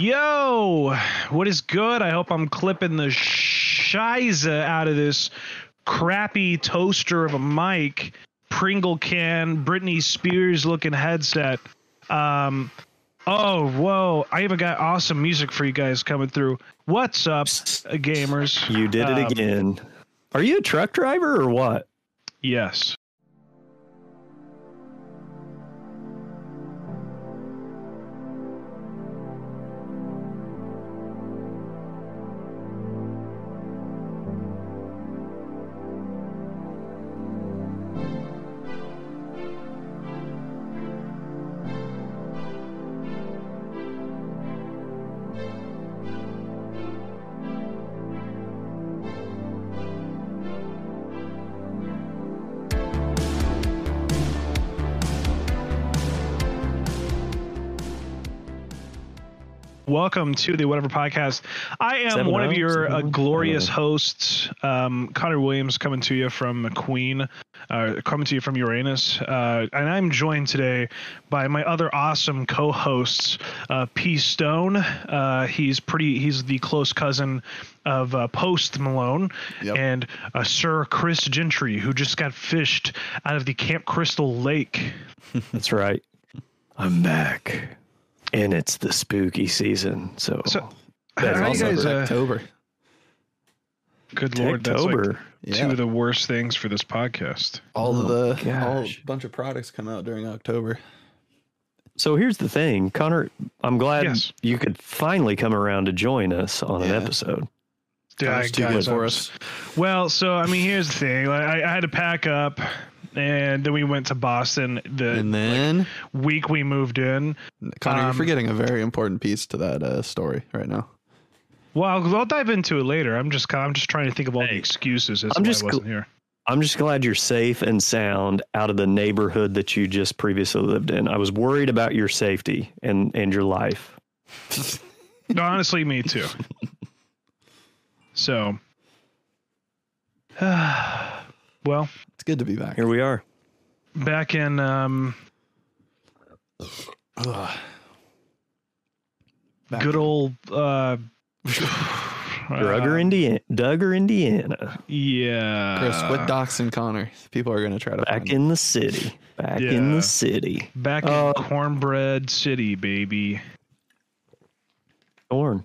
Yo, what is good? I hope I'm clipping the shiza out of this crappy toaster of a mic, Pringle can, Britney Spears looking headset. Um, oh, whoa! I even got awesome music for you guys coming through. What's up, gamers? You did it Um, again. Are you a truck driver or what? Yes. Welcome to the Whatever Podcast. I am Seven one of your uh, glorious Oh. hosts, um, Connor Williams, coming to you from McQueen, uh, coming to you from Uranus, uh, and I'm joined today by my other awesome co-hosts, uh, P Stone. Uh, he's pretty. He's the close cousin of uh, Post Malone, Yep. and uh, Sir Chris Gentry, who just got fished out of the Camp Crystal Lake. That's right. I'm back. And it's the spooky season. So, So, That's how you also guys? Uh, October. good lord, that's like October. two of the worst things for this podcast. all of Oh, the all gosh. bunch of products come out during October. so here's the thing, Connor. I'm glad Yes. you could finally come around to join us on an episode. Yeah, Connor's too good for us. Well, so I mean, here's the thing. Like, I, I had to pack up, and then we went to Boston. The And then week we moved in. Connor, um, you're forgetting a very important piece to that uh, story right now. Well, I'll, I'll dive into it later. I'm just I'm just trying to think of all the excuses as I'm why just I wasn't here. I'm just glad you're safe and sound out of the neighborhood that you just previously lived in. I was worried about your safety and, and your life. No, honestly, me too. So, well, It's good to be back. Here we are. back in um, Ugh. Back good old uh, Dugger, uh, Indiana. Dugger, Indiana. Yeah, Chris, quit and Connor. People are gonna try to Back find in the city. Back in the city. Back in Uh, Cornbread City, baby. Corn.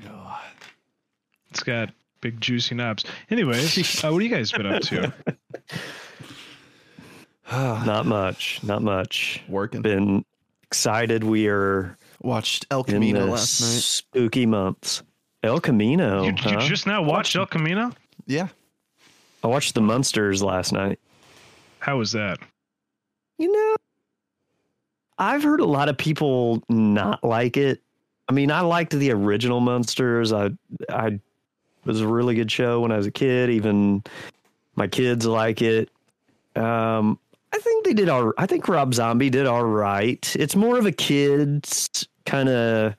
it. It's got big juicy knobs. Anyways, uh, what have you guys been up to? Not much. Not much. Working. Been excited. We are Watched El in Camino the last night. spooky months. El Camino. you, you huh? just now watched El Camino? Yeah. I watched the Munsters last night. How was that? You know, I've heard a lot of people not like it. I mean, I liked the original Munsters. I, I it was a really good show when I was a kid. Even my kids like it. Um, I think they did all. I think Rob Zombie did all right. It's more of a kids kind of,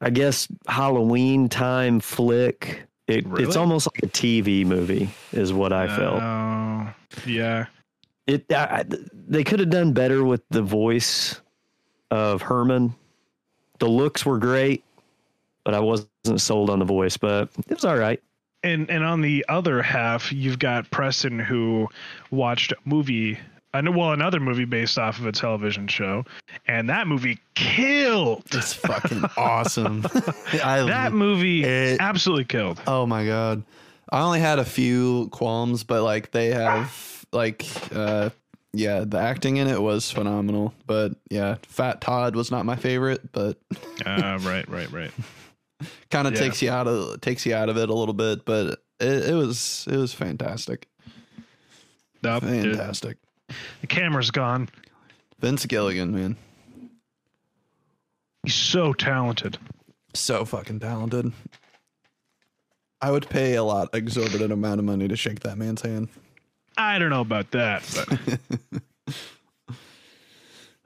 I guess, Halloween time flick. It, Really? It's almost like a TV movie, is what I felt. Oh, yeah. It I, I- they could have done better with the voice of Herman. The looks were great, but I wasn't sold on the voice. But it was all right. And and on the other half, you've got Preston who watched a movie. I know, well, another movie based off of a television show, and that movie killed. It's fucking awesome. I That movie It- absolutely killed. Oh my god. I only had a few qualms, but like they have like uh yeah, the acting in it was phenomenal. But yeah, Fat Todd was not my favorite, but Uh, right, right, right. kind of Yeah. takes you out of takes you out of it a little bit, but it, it was it was fantastic. Nope, dude, Fantastic. the camera's gone. Vince Gilligan, man. He's so talented. So fucking talented. I would pay a lot exorbitant amount of money to shake that man's hand. I don't know about that, but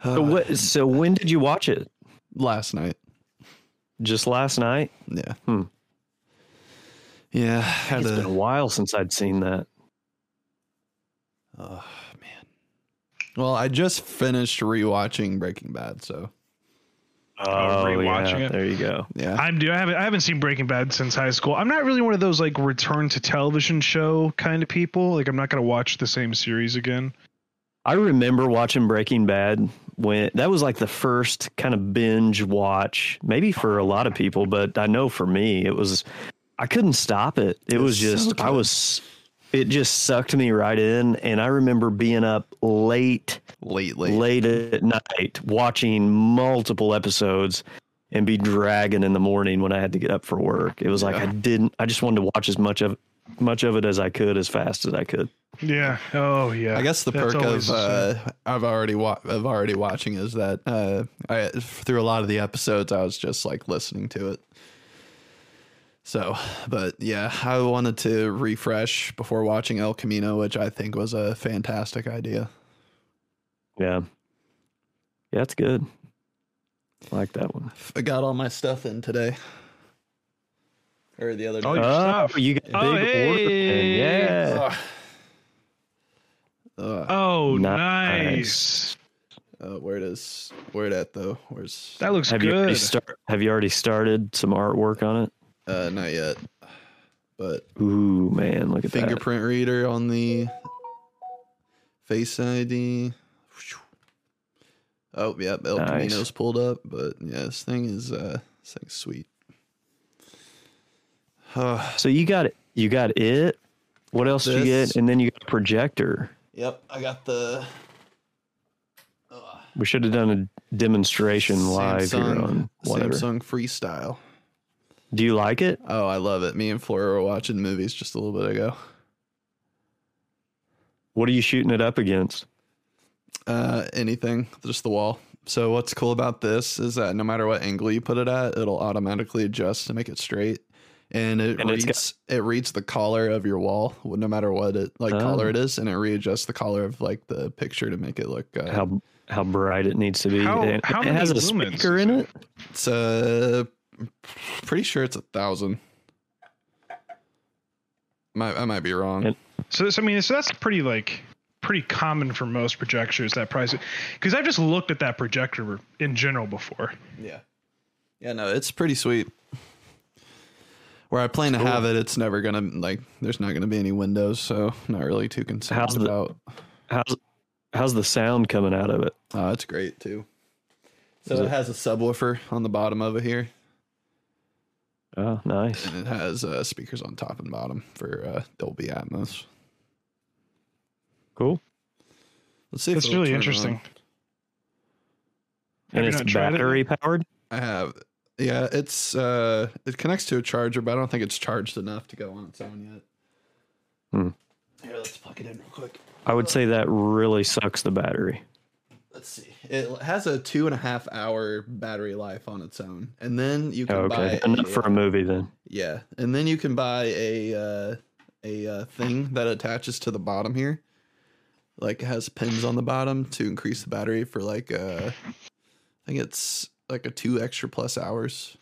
So, what, so when did you watch it? Last night. Just last night? Yeah. Hmm. Yeah. Had It's been a a, while since I'd seen that. oh man. Well, I just finished rewatching Breaking Bad, so Oh, rewatching yeah, it. There you go. Yeah. I'm do I haven't I haven't seen Breaking Bad since high school. I'm not really one of those like return to television show kind of people. Like I'm not gonna watch the same series again. I remember watching Breaking Bad when that was like the first kind of binge watch, maybe for a lot of people, but I know for me it was I couldn't stop it. It was so just I was it just sucked me right in and I remember being up late late, late. late at night watching multiple episodes and be dragging in the morning when I had to get up for work. It was like I didn't I just wanted to watch as much of much of it as I could as fast as I could. Yeah. Oh yeah. I guess the That's perk of uh, I've already wa- of already watching is that uh, I through a lot of the episodes I was just like listening to it. So, but yeah, I wanted to refresh before watching El Camino, which I think was a fantastic idea. Yeah. Yeah, it's good. I like that one. I got all my stuff in today, or the other day. Oh, your you got a big Oh, order. hey. Yeah. Ugh. Ugh. Oh Nice. nice. Uh, where it is? Where it at though? Where's? That looks Have you good. start, Have you already started some artwork on it? Uh, not yet, but Ooh, man, look at that. fingerprint reader on the face ID. Oh, yeah, El Nice. Camino's pulled up, but yeah, this thing is uh, this thing's sweet. Uh, So you got it. You got it. What else did you get? And then you got a projector. yep, I got the We should have done a demonstration live here on whatever. Samsung Freestyle. Do you like it? Oh, I love it. Me and Flora were watching movies just a little bit ago. What are you shooting it up against? Uh, anything, just the wall. So what's cool about this is that no matter what angle you put it at, it'll automatically adjust to make it straight, and it And it's reads it reads the collar of your wall, no matter what it like Oh. color it is, and it readjusts the color of like the picture to make it look. Uh, How how bright it needs to be. How- And how it many has a lumens speaker in it? it. it's uh, pretty sure it's a thousand. Might I might be wrong. And- So, so I mean, so that's pretty like pretty common for most projectors that price. Because I've just looked at that projector in general before. Yeah. Yeah, no, it's pretty sweet. Where I plan to have it, it's never gonna like. There's not gonna be any windows, so I'm not really too concerned How's the- about. How's how's the sound coming out of it? Oh, it's great too. So it, it- has a subwoofer on the bottom of it here, Oh, nice. and it has uh, speakers on top and bottom for uh, Dolby Atmos. Cool. Let's see. if That's it'll really interesting. And Have it's not tried it battery powered. I have. Yeah, it's uh, it connects to a charger, but I don't think it's charged enough to go on its own yet. Hmm. Here, let's plug it in real quick. I would say that really sucks the battery. Let's see. It has a two and a half hour battery life on its own, and then you can Oh, buy enough a, for a movie then. yeah, and then you can buy a uh, a uh, thing that attaches to the bottom here, like it has pins on the bottom to increase the battery for like uh, I think it's like a two extra plus hours.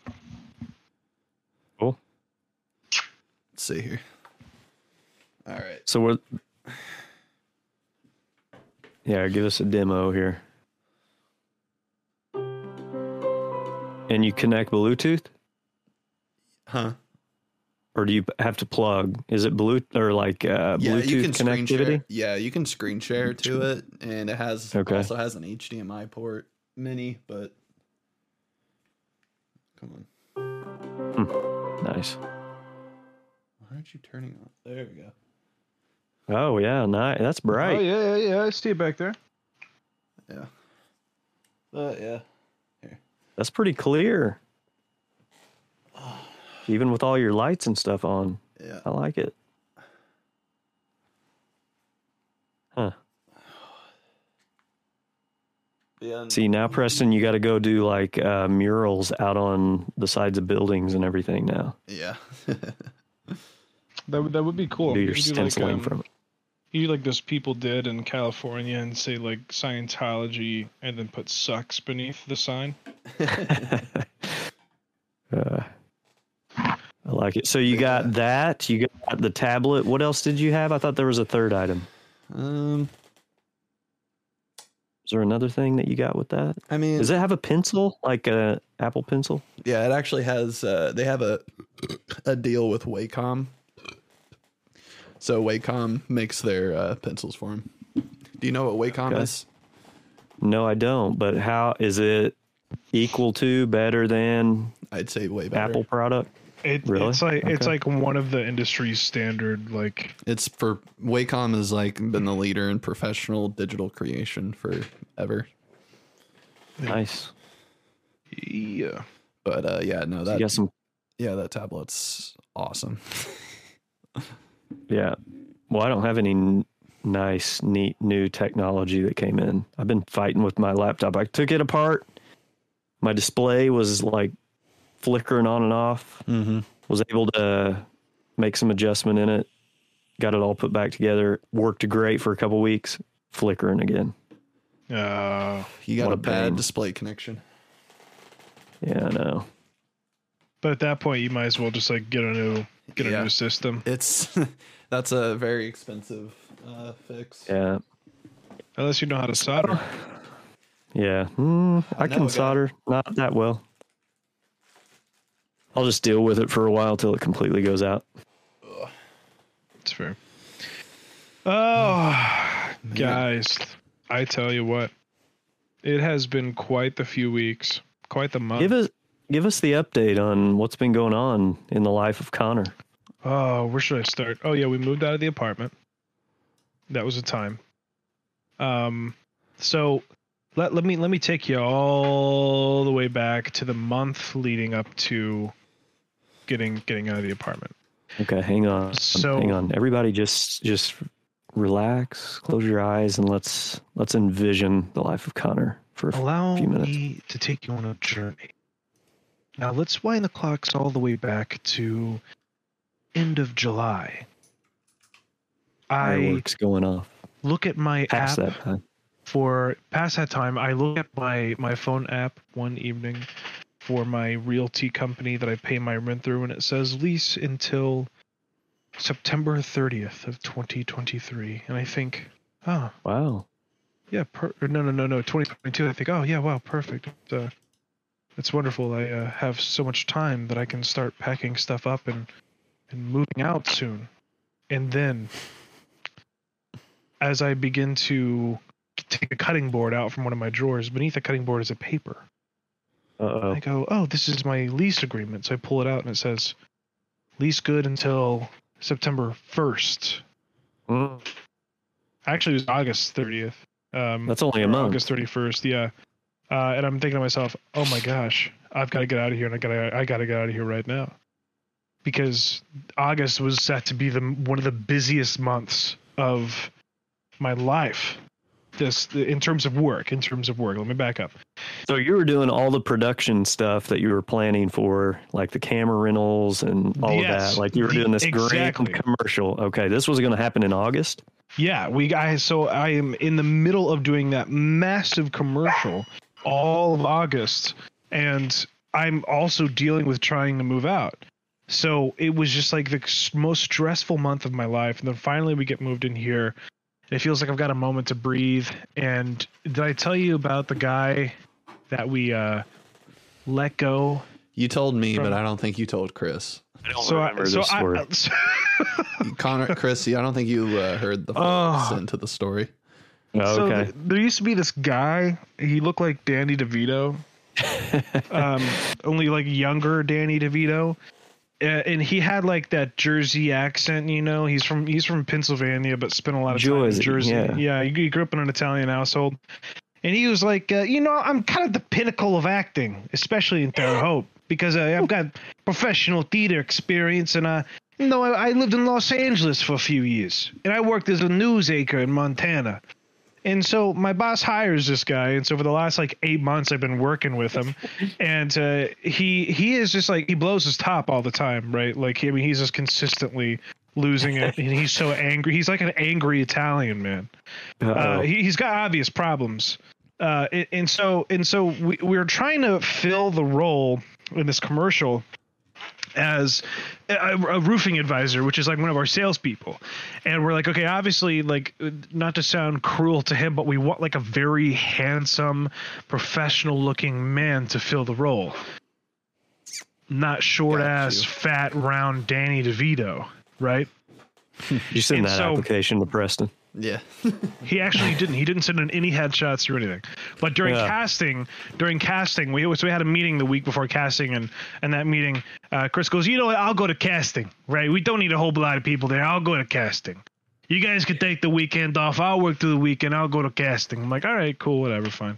Cool. Let's see here. All right. So we're yeah, give us a demo here. And you connect Bluetooth, Huh? or do you have to plug? Is it Bluetooth or like uh, Yeah, Bluetooth you can screen connectivity? share. Yeah, you can screen share to it, and it has Okay. also has an HDMI port mini, but come on, Nice. why aren't you turning on? There we go. Oh yeah, nice. That's bright. Oh yeah, yeah, yeah. I see it back there. Yeah. Uh, yeah. Here. That's pretty clear. Even with all your lights and stuff on, Yeah. I like it. Huh. Yeah. See now, Preston, you got to go do like uh, murals out on the sides of buildings and everything now. Yeah. That would that would be cool. do your You could do like, um, from it. You like those people did in California and say like Scientology and then put sucks beneath the sign. Uh, I like it. So you got that. You got the tablet. What else did you have? I thought there was a third item. um. There another thing that you got with that? I mean, Does it have a pencil like a Apple Pencil? yeah, it actually has. Uh, they have a a deal with Wacom. So Wacom makes their uh, pencils for them. Do you know what Wacom Okay. is? No, I don't. But how is it equal to, better than I'd say way better. Apple product? It, Really? It's like it's like one of the industry's standard like It's for Wacom has like been the leader in professional digital creation forever. Nice. yeah. But uh, yeah, no, that you got some. yeah, that tablet's awesome. Yeah. Well, I don't have any n- nice, neat new technology that came in. I've been fighting with my laptop. I took it apart. My display was like flickering on and off. Mm-hmm. Was able to make some adjustment in it. Got it all put back together. Worked great for a couple weeks. Flickering again. Uh, You got What a a bad pain. display connection. Yeah, I know. but at that point, you might as well just like get a new get a new system. It's that's a very expensive uh, fix. Yeah. Unless you know how to solder. Yeah. Mm, I know can solder. Not that well. I'll just deal with it for a while till it completely goes out. It's fair. Oh, guys, I tell you what, it has been quite the few weeks, quite the month. Give us give us the update on what's been going on in the life of Connor. Oh, where should I start? Oh yeah, we moved out of the apartment. That was a time. Um, so let let me let me take you all the way back to the month leading up to getting getting out of the apartment. Okay, hang on. So- hang on. Everybody just just relax, close your eyes and let's let's envision the life of Connor for a Allow few minutes. me to take you on a journey. Now let's wind the clocks all the way back to end of July. I Fireworks going off. look at my Past app that time. for past that time. I look at my my phone app one evening for my realty company that I pay my rent through, and it says lease until September 30th of 2023. And I think, oh, Wow. yeah, per- no, no, no, no, 2022. I think, oh yeah, wow, perfect. Uh, it's wonderful. I uh, have so much time that I can start packing stuff up and and moving out soon. And then, as I begin to take a cutting board out from one of my drawers, beneath the cutting board is a paper. Uh oh. I go, oh, this is my lease agreement. So I pull it out and it says, lease good until September 1st. Actually, it was August 30th. Um, That's only a month. August 31st, yeah. Uh, and I'm thinking to myself, oh my gosh, I've got to get out of here, and I got to I got to get out of here right now, because August was set to be the one of the busiest months of my life. This in terms of work, in terms of work. Let me back up. So you were doing all the production stuff that you were planning for, like the camera rentals and all Yes, of that. Like you were doing this exactly. grand commercial. Okay, this was going to happen in August. Yeah, we guys. So I am in the middle of doing that massive commercial all of August, and I'm also dealing with trying to move out. So it was just like the most stressful month of my life, and then finally we get moved in here. It feels like I've got a moment to breathe. And did I tell you about the guy that we uh, let go? You told me, From- but I don't think you told Chris. I don't So, I, remember so this story. I, so Connor, Chris, I don't think you uh, heard the full Oh. extent to the story. Oh, So okay. th- there used to be this guy. He looked like Danny DeVito, um, only like younger Danny DeVito, and he had like that Jersey accent. You know, he's from he's from Pennsylvania, but spent a lot of time in Jersey, Jersey. yeah. yeah, he, he grew up in an Italian household, and he was like, uh, you know, I'm kind of the pinnacle of acting, especially in Terre Haute, because uh, I've got professional theater experience, and uh, you know, I, I lived in Los Angeles for a few years, and I worked as a news anchor in Montana. And so my boss hires this guy, and so for the last like eight months, I've been working with him, and uh, he he is just like he blows his top all the time, right? Like I mean, he's just consistently losing it, and he's so angry. He's like an angry Italian man. Uh, he, he's got obvious problems, uh, and, and so and so we we we're trying to fill the role in this commercial, as a, a roofing advisor, which is like one of our salespeople. And we're like, okay, obviously, like, not to sound cruel to him, but we want like a very handsome, professional looking man to fill the role. Not short Got ass, you. fat, round Danny DeVito, right? You send And that so- application to Preston. Yeah. He actually didn't. He didn't send in any headshots or anything. But during Yeah. casting, during casting, we so we had a meeting the week before casting, and and that meeting, uh, Chris goes, you know, what? I'll go to casting. Right? We don't need a whole lot of people there. I'll go to casting. You guys can take the weekend off. I'll work through the weekend. I'll go to casting. I'm like, all right, cool, whatever, fine.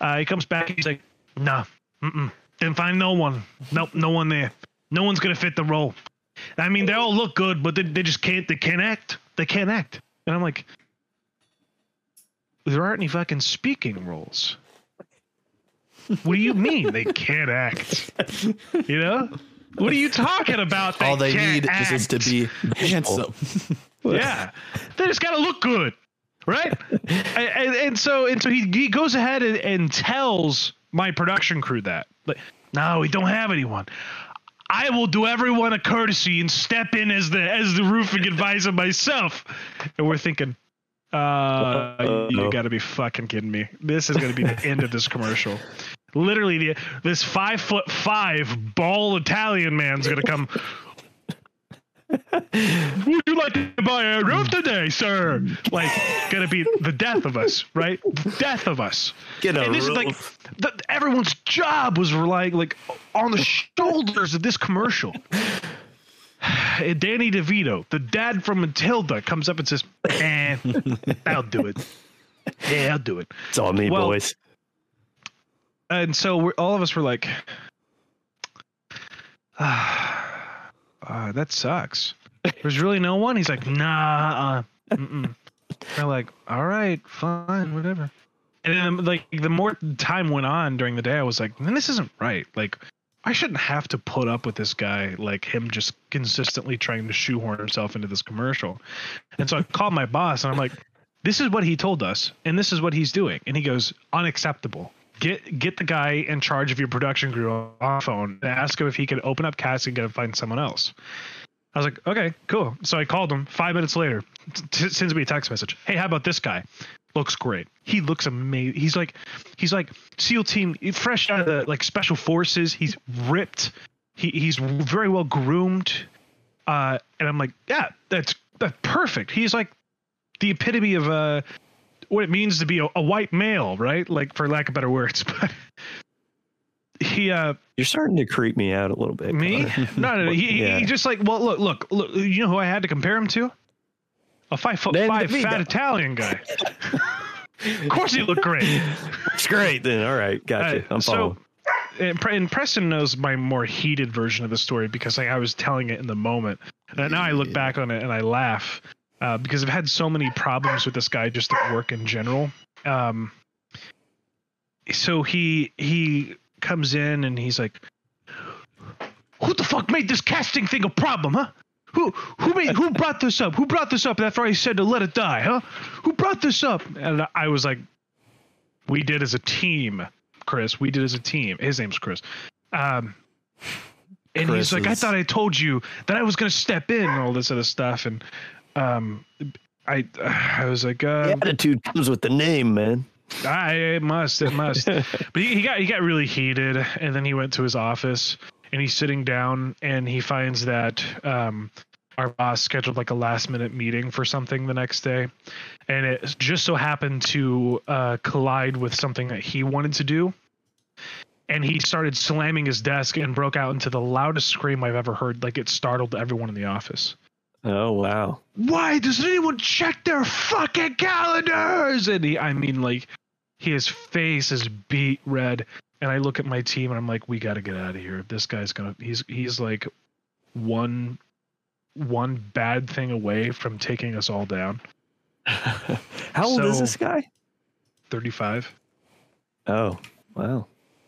Uh, he comes back. He's like, nah, mm-mm. didn't find no one. Nope, no one there. No one's gonna fit the role. I mean, they all look good, but they, they just can't. They can't act. They can't act. And I'm like, there aren't any fucking speaking roles. What do you mean they can't act? You know? What are you talking about? All they need act? is to be handsome. yeah. They just gotta look good, right? and, and, and so and so he, he goes ahead and, and tells my production crew that, like, no, we don't have anyone. I will do everyone a courtesy and step in as the as the roofing advisor myself. And we're thinking, uh, you got to be fucking kidding me. This is going to be the end of this commercial. Literally, the, this five foot five bald Italian man's going to come. Would you like to buy a roof today, sir? Like, gonna be the death of us, right? Death of us. Get a and this is like the, everyone's job was relying like on the shoulders of this commercial. And Danny DeVito, the dad from Matilda, comes up and says, "Eh, I'll do it. Yeah, I'll do it." It's all me, Well, boys. And so we're, all of us were like, ah, uh, "That sucks." There's really no one. He's like, "Nah." Uh. We're like, "All right, fine, whatever." And then, like, the more time went on during the day, I was like, "Man, this isn't right." Like, I shouldn't have to put up with this guy, like him just consistently trying to shoehorn himself into this commercial. And so I called my boss and I'm like, this is what he told us, and this is what he's doing. And he goes, unacceptable. Get get the guy in charge of your production crew on phone and ask him if he can open up casting and find someone else. I was like, okay, cool. So I called him. Five minutes later, t- sends me a text message. Hey, how about this guy? Looks great. He looks amazing. He's like, he's like SEAL team, fresh out of the like special forces. He's ripped. He he's very well groomed. Uh, and I'm like, yeah, that's that's perfect. He's like the epitome of uh what it means to be a, a white male, right? Like for lack of better words, but he uh You're starting to creep me out a little bit. me no no, no he, he- Yeah. he just like well look look look you know who I had to compare him to a five foot Dan five fat Italian guy. of course he looked great. It's great then. All right, gotcha. Uh, I'm following. and, and Preston knows my more heated version of the story because like, I was telling it in the moment. And now I look Yeah. back on it and I laugh uh, because I've had so many problems with this guy just at work in general. Um, so he he comes in and he's like, "Who the fuck made this casting thing a problem, huh? Who who made who brought this up? Who brought this up after I said to let it die, huh? Who brought this up?" And I was like, "We did as a team." Chris. We did as a team. His name's Chris. Um, and he's Chris like, I thought I told you that I was going to step in and all this other stuff. And um, I, I was like, The uh, attitude comes with the name, man. I, it must, it must. but he, he got he got really heated, and then he went to his office, and he's sitting down, and he finds that um, our boss scheduled like a last minute meeting for something the next day, and it just so happened to uh, collide with something that he wanted to do. And he started slamming his desk and broke out into the loudest scream I've ever heard. Like it startled everyone in the office Oh wow. why doesn't anyone check their fucking calendars? And he, I mean, like, his face is beat red. And I look at my team and I'm like, we got to get out of here. This guy's gonna, he's, he's like one, one bad thing away from taking us all down. How old is this guy? 35. Oh wow.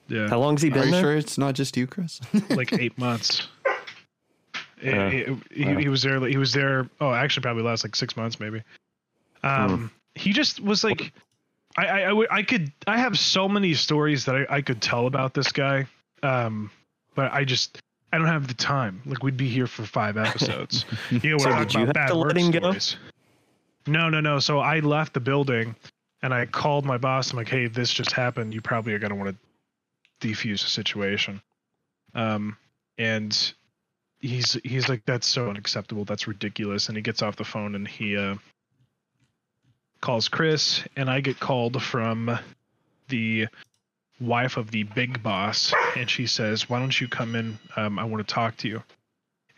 Yeah. How long's he Are been you there? sure it's not just you, Chris? like eight months. It- Uh, it- he, he was there. He was there. Oh, actually, probably last like six months, maybe. Um, he just was like, I, I, I, I could, I have so many stories that I, I could tell about this guy. Um, but I just, I don't have the time. Like we'd be here for five episodes. You know, So we're did talking you about have bad to let work him go? stories. No, no, no. So I left the building and I called my boss. I'm like, hey, this just happened. You probably are gonna want to defuse the situation. Um, and he's he's like, that's so unacceptable. That's ridiculous. And he gets off the phone and he uh, calls Chris, and I get called from the wife of the big boss, and she says, "Why don't you come in? Um, I want to talk to you."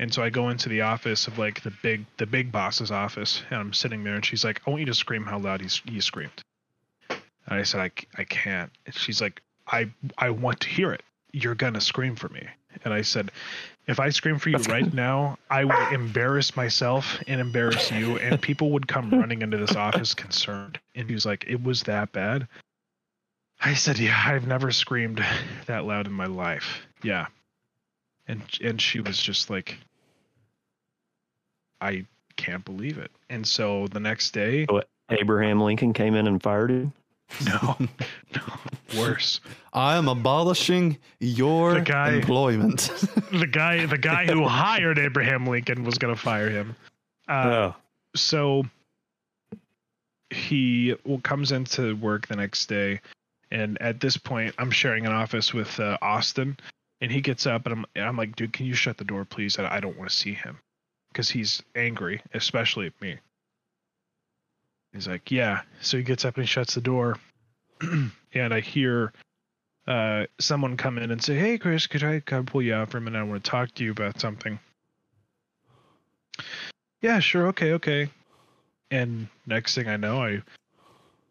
And so I go into the office of like the big the big boss's office, and I'm sitting there, and she's like, "I want you to scream how loud he's he screamed." And I said, "I I can't." And she's like, "I I want to hear it. You're gonna scream for me." And I said, "If I scream for you That's right now, I would embarrass myself and embarrass you, and people would come running into this office concerned." And he was like, "It was that bad." I said, "Yeah, I've never screamed that loud in my life." Yeah, and and she was just like, "I can't believe it." And so the next day, Abraham Lincoln came in and fired him. no, no, worse. I am abolishing your The guy- employment. The guy, the guy who hired Abraham Lincoln was going to fire him. Uh, oh, so he well, comes into work the next day and at this point i'm sharing an office with uh, austin and he gets up and I'm, and I'm like dude can you shut the door please i, I don't want to see him because he's angry especially at me he's like yeah so he gets up and he shuts the door and i hear uh, someone come in and say hey chris could i, pull you out for a minute i want to talk to you about something yeah sure okay okay and next thing I know, I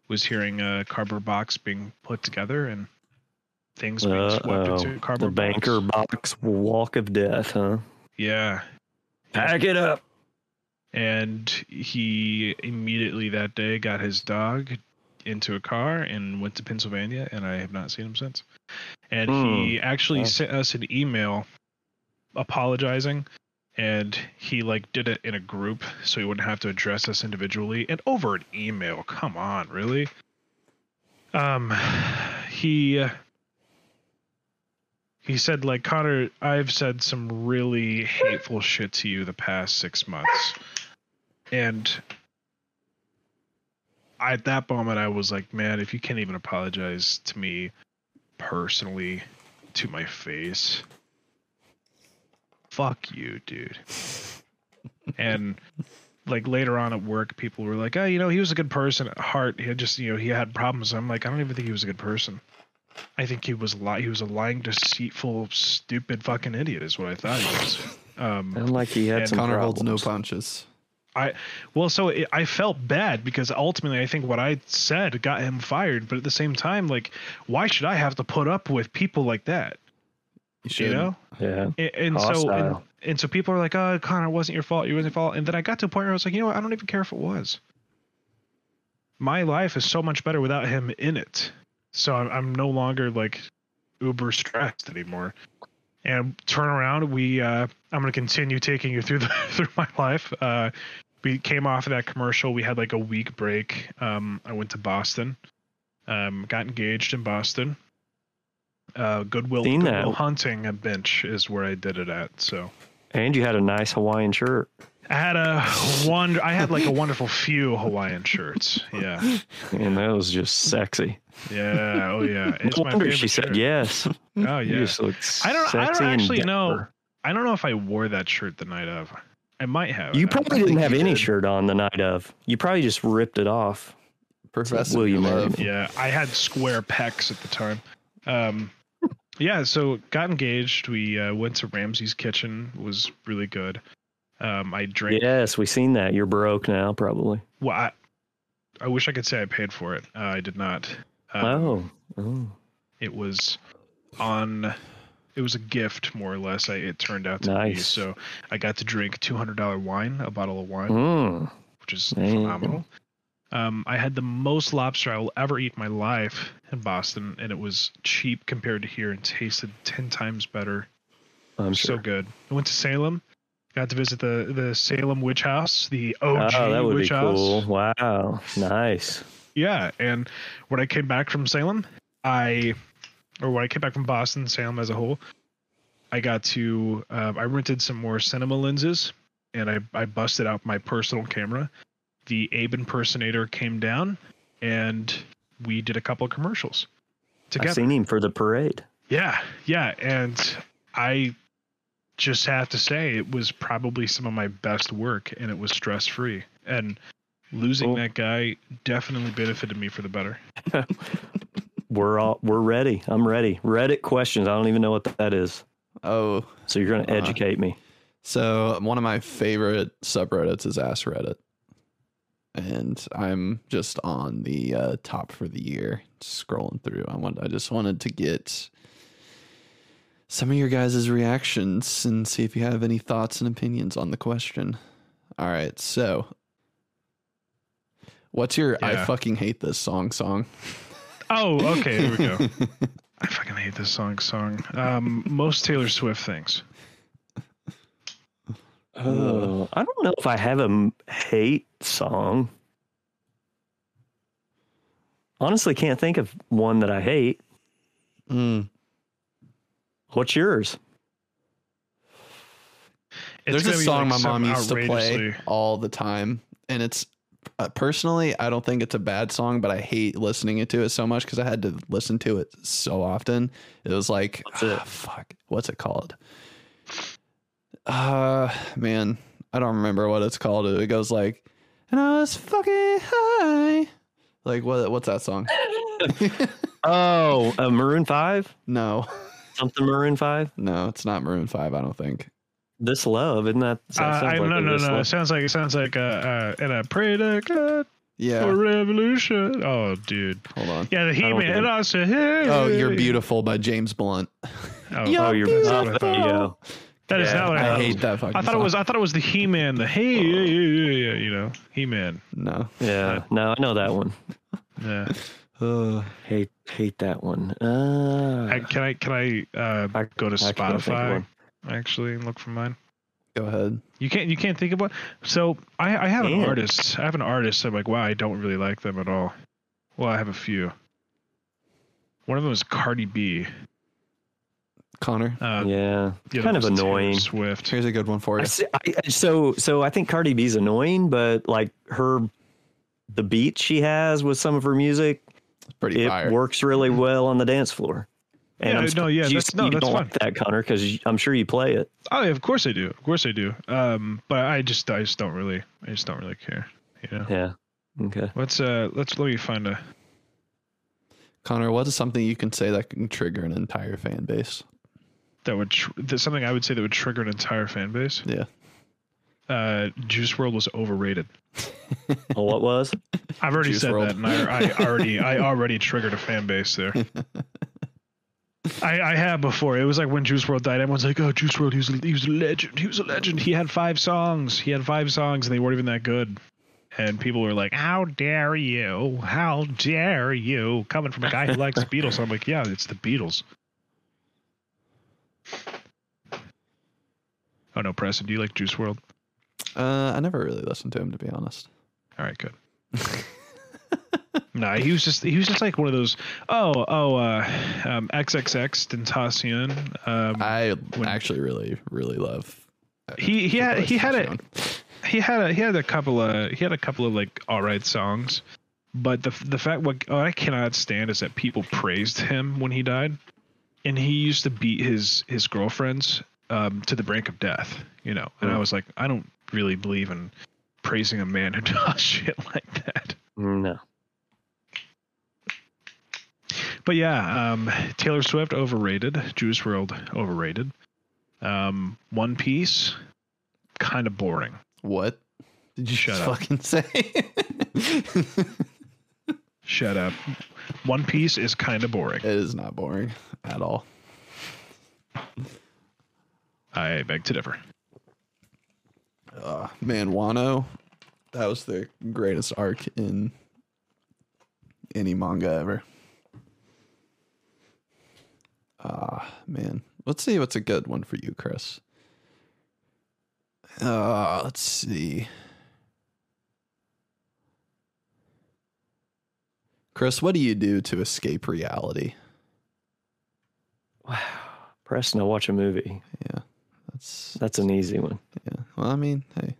was hearing a cardboard box being put together and things being swept Uh-oh. into a the banker box. box walk of death, huh? Yeah, Pack it up. And he immediately that day got his dog into a car and went to Pennsylvania, and I have not seen him since. And he actually Wow. sent us an email apologizing and he like did it in a group so he wouldn't have to address us individually and over an email come on really um he he said like connor i've said some really hateful shit to you the past six months and I, at that moment i was like man if you can't even apologize to me personally to my face fuck you dude. And like later on at work people were like oh you know he was a good person at heart. He had just you know he had problems. I'm like i don't even think he was a good person. I think he was li- he was a lying deceitful stupid fucking idiot is what i thought he was. Um Sound like he had And some Connor holds no problems. Punches. well so it, i felt bad because ultimately i think what i said got him fired but at the same time like why should i have to put up with people like that You should. you know Yeah. and, and so and, and so people are like, "Oh, Connor, it wasn't your fault. It wasn't your fault." And then I got to a point where I was like, "You know what? I don't even care if it was. My life is so much better without him in it. So I'm, I'm no longer like uber stressed anymore." And turn around, we uh, I'm gonna continue taking you through the through my life. Uh, we came off of that commercial. We had like a week break. Um, I went to Boston. Um, got engaged in Boston. Uh, Good Will, Seen that. Good Will Hunting a bench is where I did it at. So And you had a nice Hawaiian shirt. I had a wonder. I had like a wonderful few Hawaiian shirts. Yeah, And that was just sexy. yeah, oh yeah. It's No my wonder favorite she said yes. Oh You yeah. I don't. I don't actually know. I don't know if I wore that shirt the night of. I might have. You probably didn't have any did. shirt on the night of. You probably just ripped it off. Professor Will you Love. Yeah, I had square pecs at the time. Um, yeah, so got engaged. We uh, went to Ramsay's Kitchen. It was really good. Um, I drank. Yes, we seen that. You're broke now, probably. Well, I, I wish I could say I paid for it. Uh, I did not. Um, oh. oh. it was on it was a gift more or less. I, it turned out to be. So i got to drink $200 wine a bottle of wine Mm. which is There phenomenal. Um, i had the most lobster i will ever eat in my life in boston and it was cheap compared to here and tasted 10 times better. I'm so good. I went to salem got to visit the the salem witch house the og oh, that would witch be house. cool. Wow. Nice. Yeah, and when I came back from Salem, I or when I came back from Boston, Salem as a whole, I got to uh, I rented some more cinema lenses, and I I busted out my personal camera. The Abe impersonator came down, and we did a couple of commercials together. I've seen him for the parade. Yeah, yeah, and I just have to say it was probably some of my best work, and it was stress free. And losing that guy definitely benefited me for the better. We're all we're ready. I'm ready. Reddit questions. I don't even know what that is. Oh, So you're going to Uh, educate me. so one of my favorite subreddits is Ask Reddit. And I'm just on the uh, top for the year, scrolling through. I want, I just wanted to get some of your guys' reactions and see if you have any thoughts and opinions on the question. All right, so what's your I fucking hate this song song? Oh, okay, here we go. I fucking hate this song. Song. Um, most Taylor Swift things. Oh, I don't know if I have a hate song. Honestly, can't think of one that I hate. Mm. What's yours? It's There's a song like my mom used to play all the time, and it's uh, personally I don't think it's a bad song, but I hate listening to it so much because I had to listen to it so often. It was like, What's it? ah, fuck, what's it called? Uh, man, I don't remember what it's called. It goes like, and I was fucking high. Like what? What's that song? Oh, uh, Maroon Five, no, something Maroon Five. no, it's not Maroon Five. I don't think. This love, isn't that? that Uh, I, like no, no, no. Love. It sounds like it sounds like uh, uh, and I pray to God Yeah, for revolution. Oh, dude. hold on. Yeah, the He Man. And. I said, hey. Oh, you're beautiful by James Blunt. Oh, Oh, you're that's oh, what I thought. yeah. That is Yeah, not what I, I hate that fucking. I thought it was. I thought it was the He Man. The Hey, yeah, yeah, yeah, yeah, you know, He Man. no. Yeah, no, I know that one. Yeah. Uh, Hate hate that one. Uh, I, can I can I uh, I- go to I can't think of Spotify one. Actually and look for mine? go ahead. You can't you can't think of one. So I I have an artist. I have an artist. I'm like, wow, I don't really like them at all. Well, I have a few. One of them is Cardi B. Connor, Uh, yeah, the kind of one's Taylor annoying. Swift. here's a good one for I you. see, I, so so I think Cardi B's annoying, but like her, the beat she has with some of her music, It's pretty it fire. works really well on the dance floor. Yeah, I'm no, yeah, you, that's- no, you that's don't fine. like that, Connor, because I'm sure you play it. Oh, yeah, of course I do. Of course I do. Um, but I just I just don't really I just don't really care. You know. Yeah. Okay. Let's uh let's let me find a Connor, what is something you can say that can trigger an entire fan base? that would tr- that's something I would say that would trigger an entire fan base. Yeah. Uh, Juice WRLD was overrated. Well, what was? I've already Juice said WRLD. that, and I, I already I already triggered a fan base there. I, I have before. It was like when Juice WRLD died. Everyone's like, "Oh, Juice WRLD, he was a, he was a legend. He was a legend. He had five songs. He had five songs, and they weren't even that good." And people were like, "How dare you? How dare you?" Coming from a guy who likes Beatles, I'm like, "Yeah, it's the Beatles." Oh no, Preston, do you like Juice WRLD? Uh, I never really listened to him to be honest. All right, good. nah, he was just he was just like one of those. Oh, oh, uh, um, XXXTentacion. Um, I When- actually really, really love. uh, he he had he had a he had a he had a couple of he had a couple of like all right songs, but the the fact what, what I cannot stand is that people praised him when he died, and he used to beat his his girlfriends um, to the brink of death. You know, and I Hmm. was like, I don't really believe in praising a man who does shit like that. No. But yeah, um, Taylor Swift overrated. Juice WRLD overrated. Um, One Piece, kind of boring. What did you Shut up. fucking say? Shut up. One Piece is kind of boring. it is not boring at all. I beg to differ. Uh, man, Wano, that was the greatest arc in any manga ever. Ah, man. Let's see what's a good one for you, Chris. Uh, let's see. Chris, what do you do to escape reality? Preston, I watch a movie. Yeah, that's That's an easy one. yeah. Well, I mean, hey,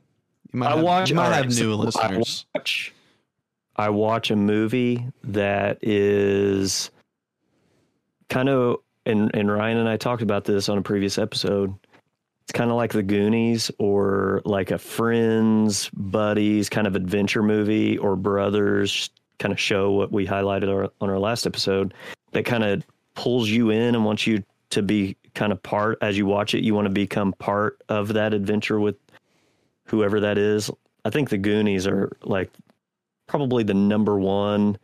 you might I have, watch. you might have right, new so I watch, I watch a movie that is kind of, and and Ryan and I talked about this on a previous episode. It's kind of like the Goonies or like a friends, buddies kind of adventure movie or brothers kind of show what we highlighted our, on our last episode that kind of pulls you in and wants you to be kind of part as you watch it. You want to become part of that adventure with whoever that is. I think the Goonies are like probably the number one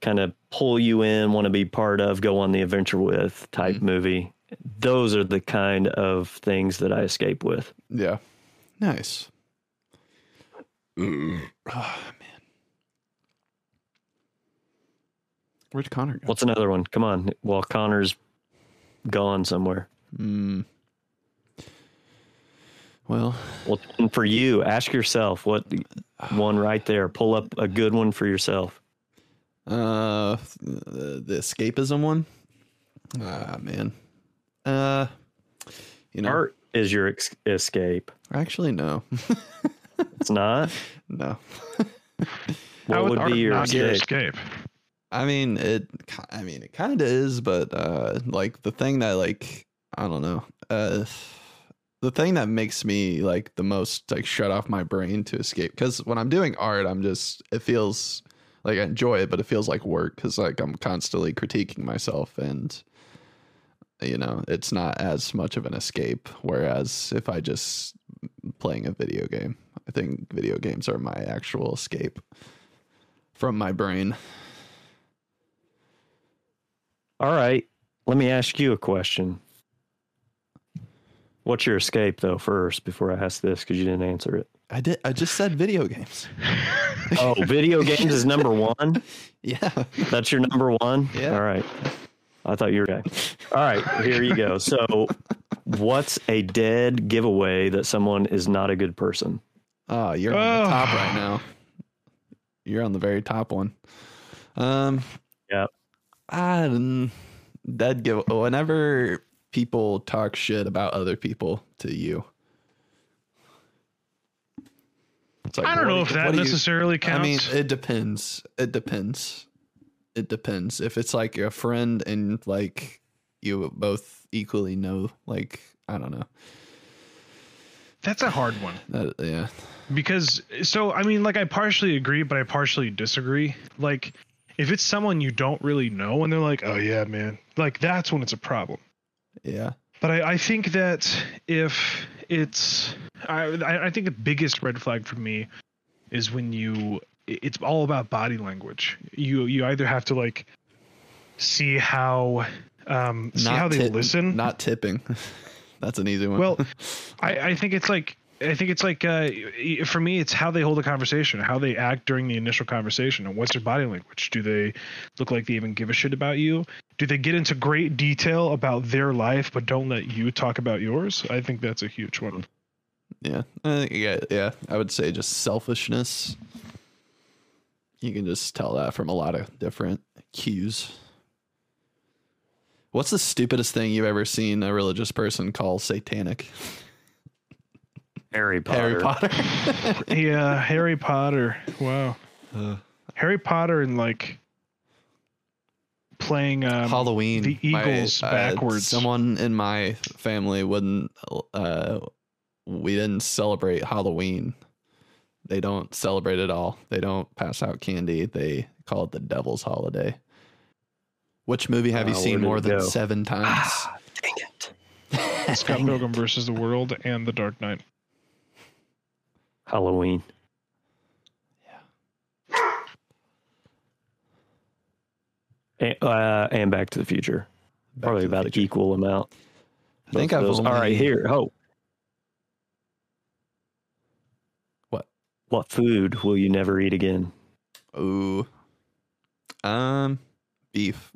kind of pull you in, want to be part of, go on the adventure with type Mhm. movie. Those are the kind of things that I escape with. Yeah, nice. Oh man, where'd Connor go? What's another one? Come on. Well, Connor's gone somewhere. Mm. Well, Well, and for you, ask yourself what one right there. Pull up a good one for yourself. uh, the, the escapism one. Ah, man. Uh, you know, Art is your ex- escape. actually, no, It's not. no. What would art be your not your escape? escape? I mean it. I mean it kind of is, but uh, like the thing that like I don't know. Uh, the thing that makes me like the most like shut off my brain to escape because when I'm doing art, I'm just it feels like I enjoy it, but it feels like work because like I'm constantly critiquing myself and you know it's not as much of an escape. Whereas if I just mm, playing a video game, I think video games are my actual escape from my brain. All right. Let me ask you a question. What's your escape though first before I ask this because you didn't answer it. I did. I just said video games. Oh, video games is number one. Yeah. That's your number one. Yeah. All right. I thought you were okay. All right. Here you go. So, what's a dead giveaway that someone is not a good person? Oh, you're on Oh. the top right now. You're on the very top one. Um. Yeah. I didn't- give whenever people talk shit about other people to you. Like, I don't know if you- that do you- necessarily counts. I mean, it depends. It depends. It depends. If it's like a friend and like you both equally know, like I don't know. That's a hard one That, yeah. because so I mean, like I partially agree, but I partially disagree. Like if it's someone you don't really know and they're like, "Oh yeah, man," like that's when it's a problem. Yeah. But I, I think that if it's, I, I think the biggest red flag for me is when you, it's all about body language. You you either have to like see how, um, see how they tip- listen. Not tipping. That's an easy one. Well, I, I think it's like I think it's like uh, for me, it's how they hold a conversation, how they act during the initial conversation, and what's their body language. Do they look like they even give a shit about you? Do they get into great detail about their life but don't let you talk about yours? I think that's a huge one. yeah. Think, yeah. Yeah. I would say just selfishness. You can just tell that from a lot of different cues. What's the stupidest thing you've ever seen a religious person call satanic? Harry Potter. Harry Potter. Yeah, Harry Potter. Wow, Uh, Harry Potter and like playing um, Halloween. the My- Eagles uh, backwards. someone in my family wouldn't. Uh, we didn't celebrate Halloween. They don't celebrate at all. They don't pass out candy. They call it the Devil's Holiday. Which movie have you Wow, seen more than go? seven times? Ah, dang it. Scott Pilgrim versus the World and The Dark Knight. Halloween. And, uh, and Back to the Future. Back Probably the about Future. equal amount. I think I've only, All right, here. Oh. What? What food will you never eat again? Ooh. Um, beef.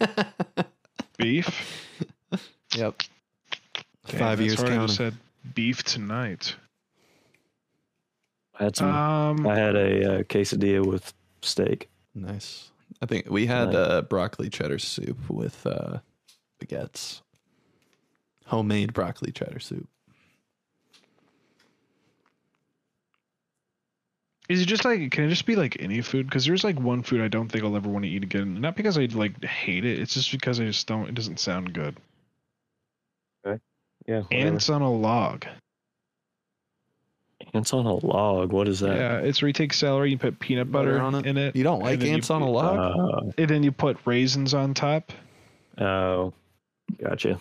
Beef. yep. Damn, Five years where I counting. just said beef tonight. I had some. Um, I had a uh, quesadilla with steak. Nice. I think we had uh, broccoli cheddar soup with uh, baguettes. Homemade broccoli cheddar soup. Is it just like can it just be like any food? Because there's like one food I don't think I'll ever want to eat again. Not because I like hate it. It's just because I just don't. It doesn't sound good. Okay. Yeah. whatever. Ants on a log. Ants on a log. What is that? Yeah, it's where you take celery, you put peanut butter, Butter on it? in it. You don't like ants you, on a log? Uh, And then you put raisins on top. oh, gotcha.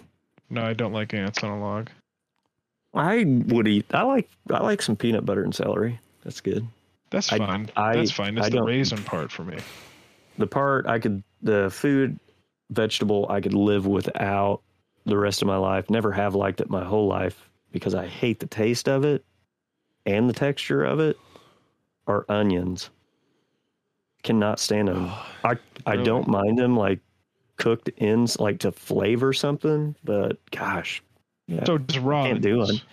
No, I don't like ants on a log. I would eat. I like. I like some peanut butter and celery. That's good. That's I- fine. I- That's fine. It's I the raisin part for me. The part I could, the food, vegetable I could live without the rest of my life. Never have liked it my whole life because I hate the taste of it and the texture of it. Are onions. Cannot stand them. I I don't mind them like cooked in like to flavor something, but gosh, yeah, So just raw. Can't do onions.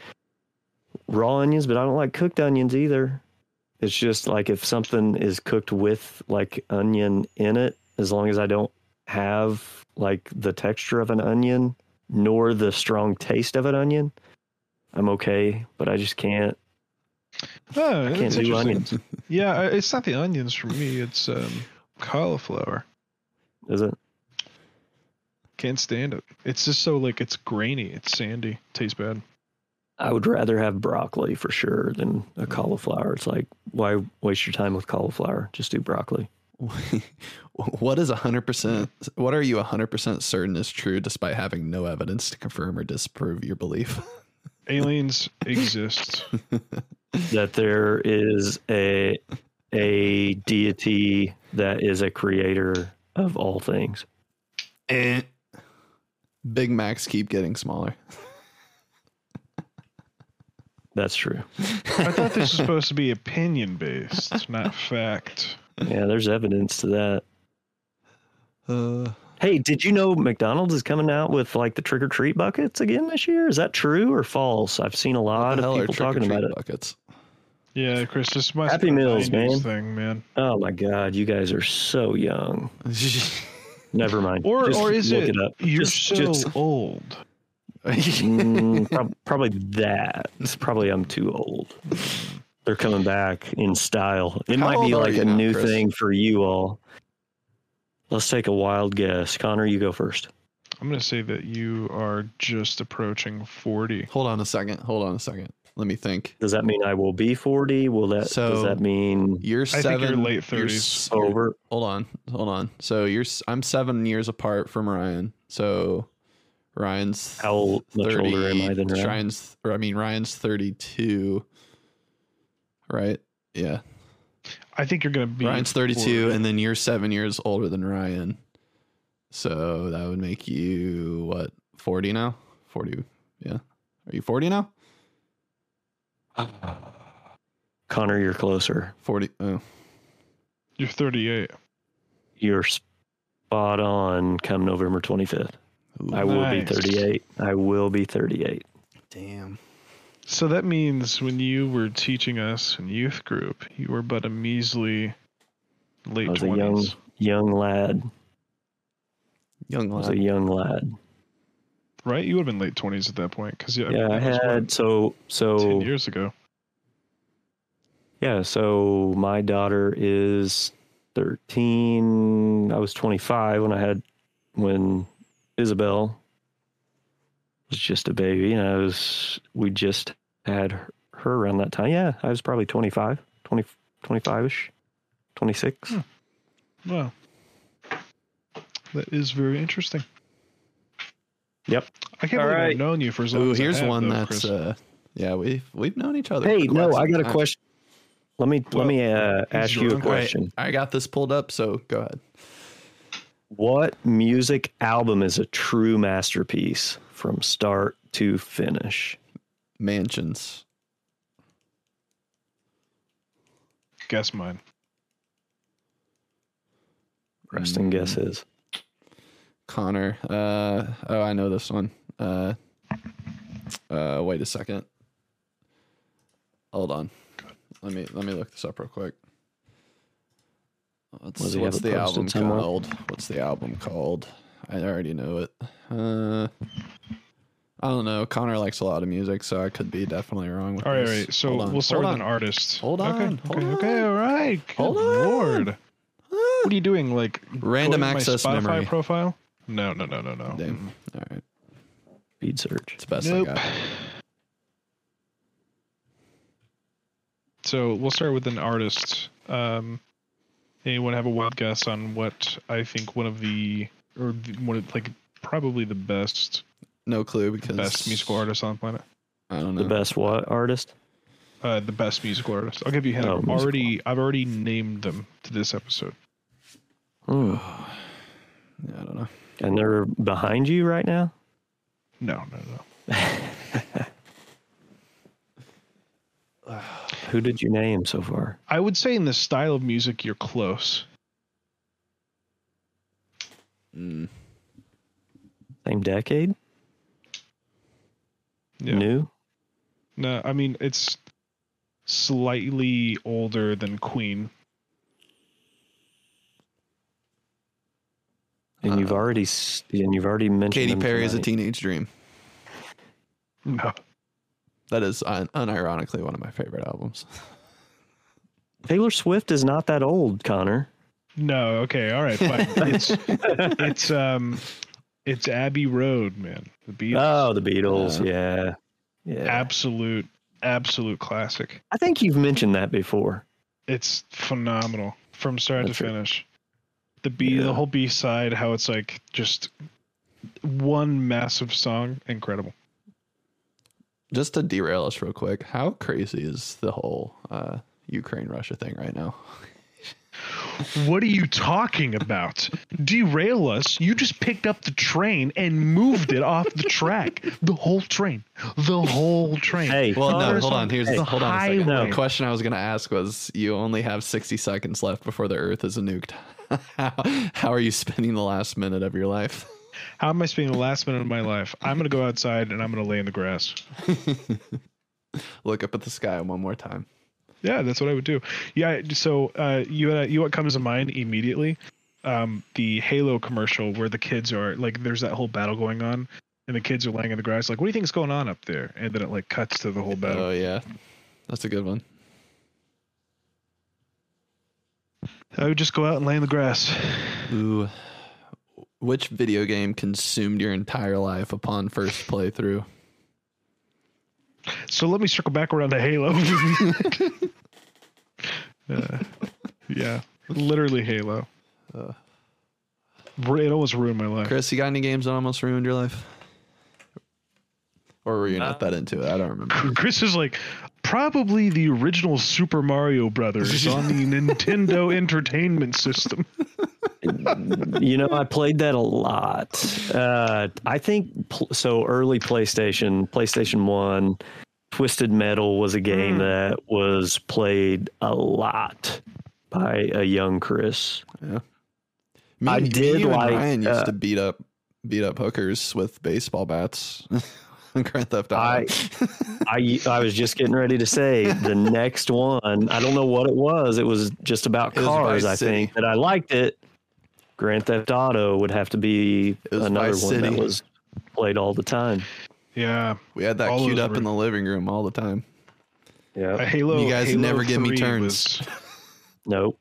raw onions, but I don't like cooked onions either. It's just like if something is cooked with like onion in it, as long as I don't have like the texture of an onion nor the strong taste of an onion, I'm okay. But I just can't. Oh, I can't do onions. Yeah, it's not the onions for me. It's um, cauliflower. Is it? Can't stand it. It's just so like it's grainy. It's sandy. Tastes bad. I would rather have broccoli for sure than a cauliflower. It's like why waste your time with cauliflower? Just do broccoli. what is 100% what are you 100% certain is true despite having no evidence to confirm or disprove your belief Aliens exist. That there is a a deity that is a creator of all things. Eh. big macs keep getting smaller That's true. I thought this was supposed to be opinion based, not fact. Yeah, there's evidence to that. uh, Hey, did you know McDonald's is coming out with like the trick or treat buckets again this year? Is that true or false? I've seen a lot of people talking about it. buckets Yeah, Chris, this must Happy be a Meals, man. Thing, man. Oh my god, you guys are so young. Never mind. Or Just or is look it, up. you're Just- so just- old? Mm, prob- probably that. It's probably I'm too old. They're coming back in style. It How might be like a now, new Chris? thing for you all. Let's take a wild guess. Connor, you go first. I'm gonna say that you are just approaching 40. hold on a second hold on a second let me think Does that mean I will be 40? Will that so does that mean you're think seven you're late 30s. you're- over? hold on hold on so you're I'm seven years apart from ryan so ryan's How old- much older am I than Ryan? Ryan's, or I mean Ryan's 32, right? Yeah, I think you're gonna be. Ryan's 32, 40. and then you're seven years older than Ryan. So that would make you what 40 now? 40, yeah. Are you 40 now? Connor, you're closer. 40. Oh, you're 38. You're spot on come November 25th. Ooh, I will Nice. be 38. I will be 38. damn. So that means when you were teaching us in youth group, you were but a measly late I was a young 20s. young lad. Young I was lad. a young lad. Right? You would have been late 20s at that point because yeah, Yeah, I was, what, had so so 10 years ago. yeah, so my daughter is 13. I was 25 when I had when Isabel was just a baby and I was we just had her, around that time. Yeah, I was probably 25, 20 25ish. 26. Hmm. Wow. That is very interesting. Yep. I can't All believe right. I've known you for as long Ooh, as here's have, one though, that's uh, yeah, we've we've known each other. Hey, for no, I some got a time. question. Let me Well, let me uh, ask you a uncle. All right, question. I got this pulled up, so go ahead. What music album is a true masterpiece from start to finish? Mansions. Guess mine. Resting Mm. guesses. Connor. Uh oh, I know this one. Uh uh wait a second. Hold on. Let me let me look this up real quick. What's, Does he what's have it the posted album somewhere? called? What's the album called? I already know it. Uh I don't know. Connor likes a lot of music, so I could be definitely wrong with All right, all this. right. So Hold on, we'll start hold with an on. artist. Hold on, Okay. hold okay. on. All right. Good Hold on. Lord. What are you doing? Like Random going to access my Spotify memory. profile? No, no, no, no, no. Damn. All right. Speed search. It's the best Nope. I got. So we'll start with an artist. Um, anyone have a wild guess on what I think one of the or the, one of like probably the best No clue because best musical artist on the planet? I don't know. The best what artist? Uh, the best musical artist. I'll give you a hint. Oh, I've musical. already I've already named them to this episode. Oh, Yeah, I don't know. And they're behind you right now. No, no, no. Who did you name so far? I would say in the style of music, you're close. Mm. Same decade? Yeah. New? No, I mean it's slightly older than Queen. And you've Uh, already and you've already mentioned Katy Perry is a teenage dream. No. That is un- unironically one of my favorite albums. Taylor Swift is not that old, Connor. No, okay, all right, fine. It's it's um it's Abbey Road, man. The Beatles. Oh, the Beatles. Yeah. Yeah. absolute absolute classic. I think you've mentioned that before. It's phenomenal from start That's to right. finish. The B Yeah. the whole B side, how it's like just one massive song, incredible. Just to derail us real quick, how crazy is the whole uh, Ukraine Russia thing right now? What are you talking about? Derail us? You just picked up the train and moved it off the track. The whole train. The whole train. Hey, Well, no, hold on- on. Here's hey, hold on a second. highway. The question I was going to ask was: You only have 60 seconds left before the Earth is nuked. how, how are you spending the last minute of your life? How am I spending the last minute of my life? I'm gonna go outside and I'm gonna lay in the grass. Look up at the sky one more time. Yeah, that's what I would do. Yeah, so uh, you uh, you what comes to mind immediately? Um, the Halo commercial where the kids are like, there's that whole battle going on, and the kids are laying in the grass, like, what do you think is going on up there? And then it like cuts to the whole battle. Oh yeah, that's a good one. I would just go out and lay in the grass. Ooh, which video game consumed your entire life upon first playthrough? So let me circle back around to Halo. Uh, yeah, literally Halo. Uh. It almost ruined my life. Chris, you got any games that almost ruined your life? Or were you not that into it? I don't remember. Chris is like probably the original Super Mario Brothers on the Nintendo Entertainment System. You know, I played that a lot. Uh, I think pl- so. Early PlayStation, PlayStation One, Twisted Metal was a game Hmm. that was played a lot by a young Chris. Me, I did you and like, Ryan used uh, to beat up beat up hookers with baseball bats. Grand Theft Auto. I, I I was just getting ready to say the next one. I don't know what it was. It was just about It cars. Vice I think that I liked it. Grand Theft Auto would have to be another Vice one that was played all the time. Yeah, we had that all queued up were- in the living room all the time. Yeah. Uh, Halo. You guys Halo never give me turns. was- Nope.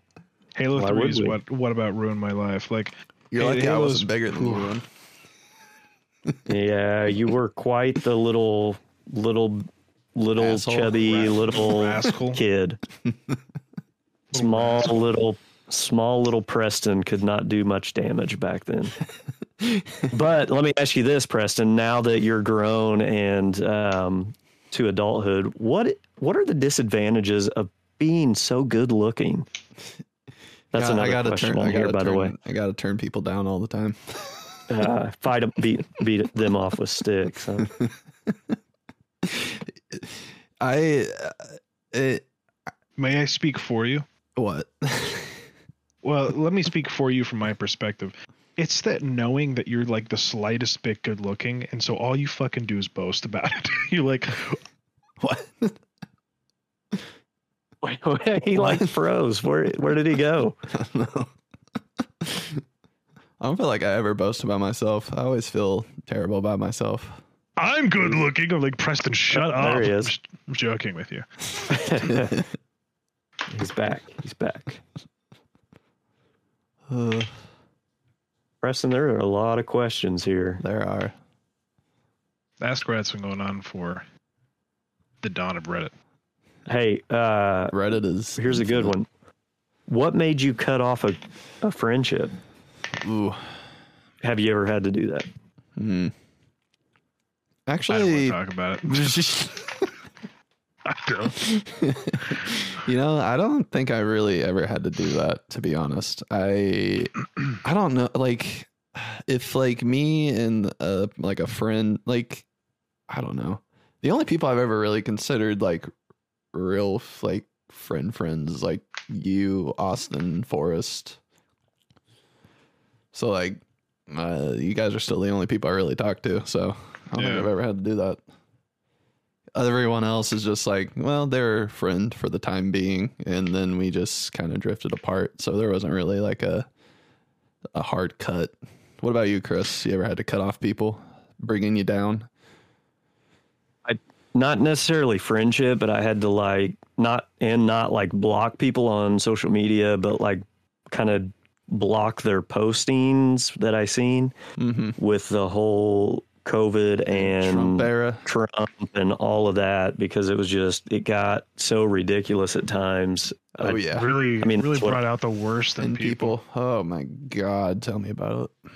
Halo Why Three is we? what what about ruined my life? Like You're Hey, lucky I wasn't bigger than you. Oof. Ron. Yeah, you were quite the little, little, little Asshole. chubby Ra- little rascal. kid. Small little, small little Preston could not do much damage back then. but let me ask you this, Preston. Now that you're grown and um, to adulthood, what what are the disadvantages of being so good looking? That's God, another I gotta question turn. on I here, gotta by turn, the way. I gotta turn people down all the time. Uh, fight 'em- beat beat them off with sticks. huh? I. Uh, it, May I speak for you? what? Well, let me speak for you from my perspective. It's that knowing that you're like the slightest bit good looking, and so all you fucking do is boast about it. you're like, what? he like froze. Where where did he go? I don't know. I don't feel like I ever boast about myself. I always feel terrible about myself. I'm good looking. I'm like Preston, shut up. There he I'm is. just- I'm joking with you. He's back. He's back. Uh, Preston, there are a lot of questions here. there are. Ask Reddit's been going on for the dawn of Reddit. Hey, uh, Reddit is. here's a good one. What made you cut off a, a friendship? Ooh. Have you ever had to do that? Hmm. I don't Actually, want to talk about it. I don't. you know, I don't think I really ever had to do that. To be honest, I, I don't know. Like, if like me and uh like a friend, like, I don't know. The only people I've ever really considered like real like friend friends like you, Austin, Forrest. So like, uh, you guys are still the only people I really talk to. So I don't Yeah. think I've ever had to do that. Everyone else is just like, well, they're a friend for the time being, and then we just kind of drifted apart. So there wasn't really like a a hard cut. What about you, Chris? You ever had to cut off people, bringing you down? I Not necessarily friendship, but I had to like not and not like block people on social media, but like kind of block their postings that I seen Mm-hmm. with the whole COVID and Trump era. Trump and all of that because it was just it got so ridiculous at times. Oh I- yeah, Really, I mean, really that's what- brought out the worst in people. people. Oh my god, tell me about it.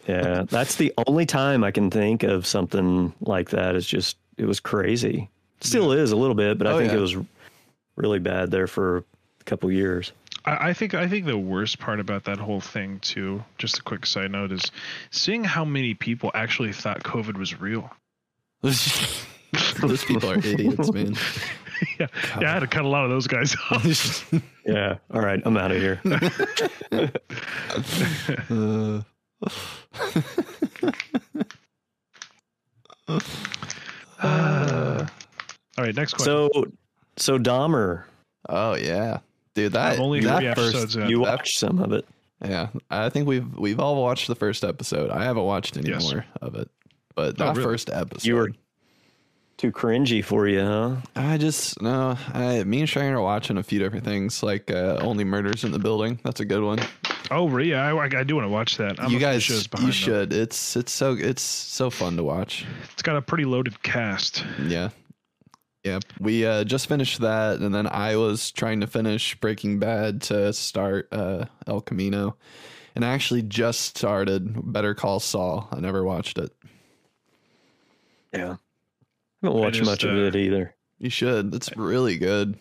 yeah, that's the only time I can think of something like that. It's just it was crazy. Still is a little bit, but I Oh, think yeah. it was really bad there for a couple years. I, I think I think the worst part about that whole thing too, just a quick side note, is seeing how many people actually thought COVID was real. Those people are idiots, man. yeah, yeah, I had to cut a lot of those guys off. Yeah. All right, I'm out of here. Uh, Uh, all right, next question. so, so Dahmer, oh yeah, dude. That I'm only that first, episodes in. you watched some of it. Yeah, I think we've we've all watched the first episode. I haven't watched any Yes. more of it, but Oh, really? first episode, You were too cringy for you, huh? I just no. I me and Shane are watching a few different things, like uh, Only Murders in the Building. That's a good one. oh, really? Yeah, I, I do want to watch that. I'm you guys, shows you behind, though. should. It's it's so it's so fun to watch. It's got a pretty loaded cast. Yeah. Yeah. We uh, just finished that and then I was trying to finish Breaking Bad to start uh, El Camino. And I actually just started Better Call Saul. I never watched it. Yeah. I haven't watched just, much of uh, it either. You should. It's really good.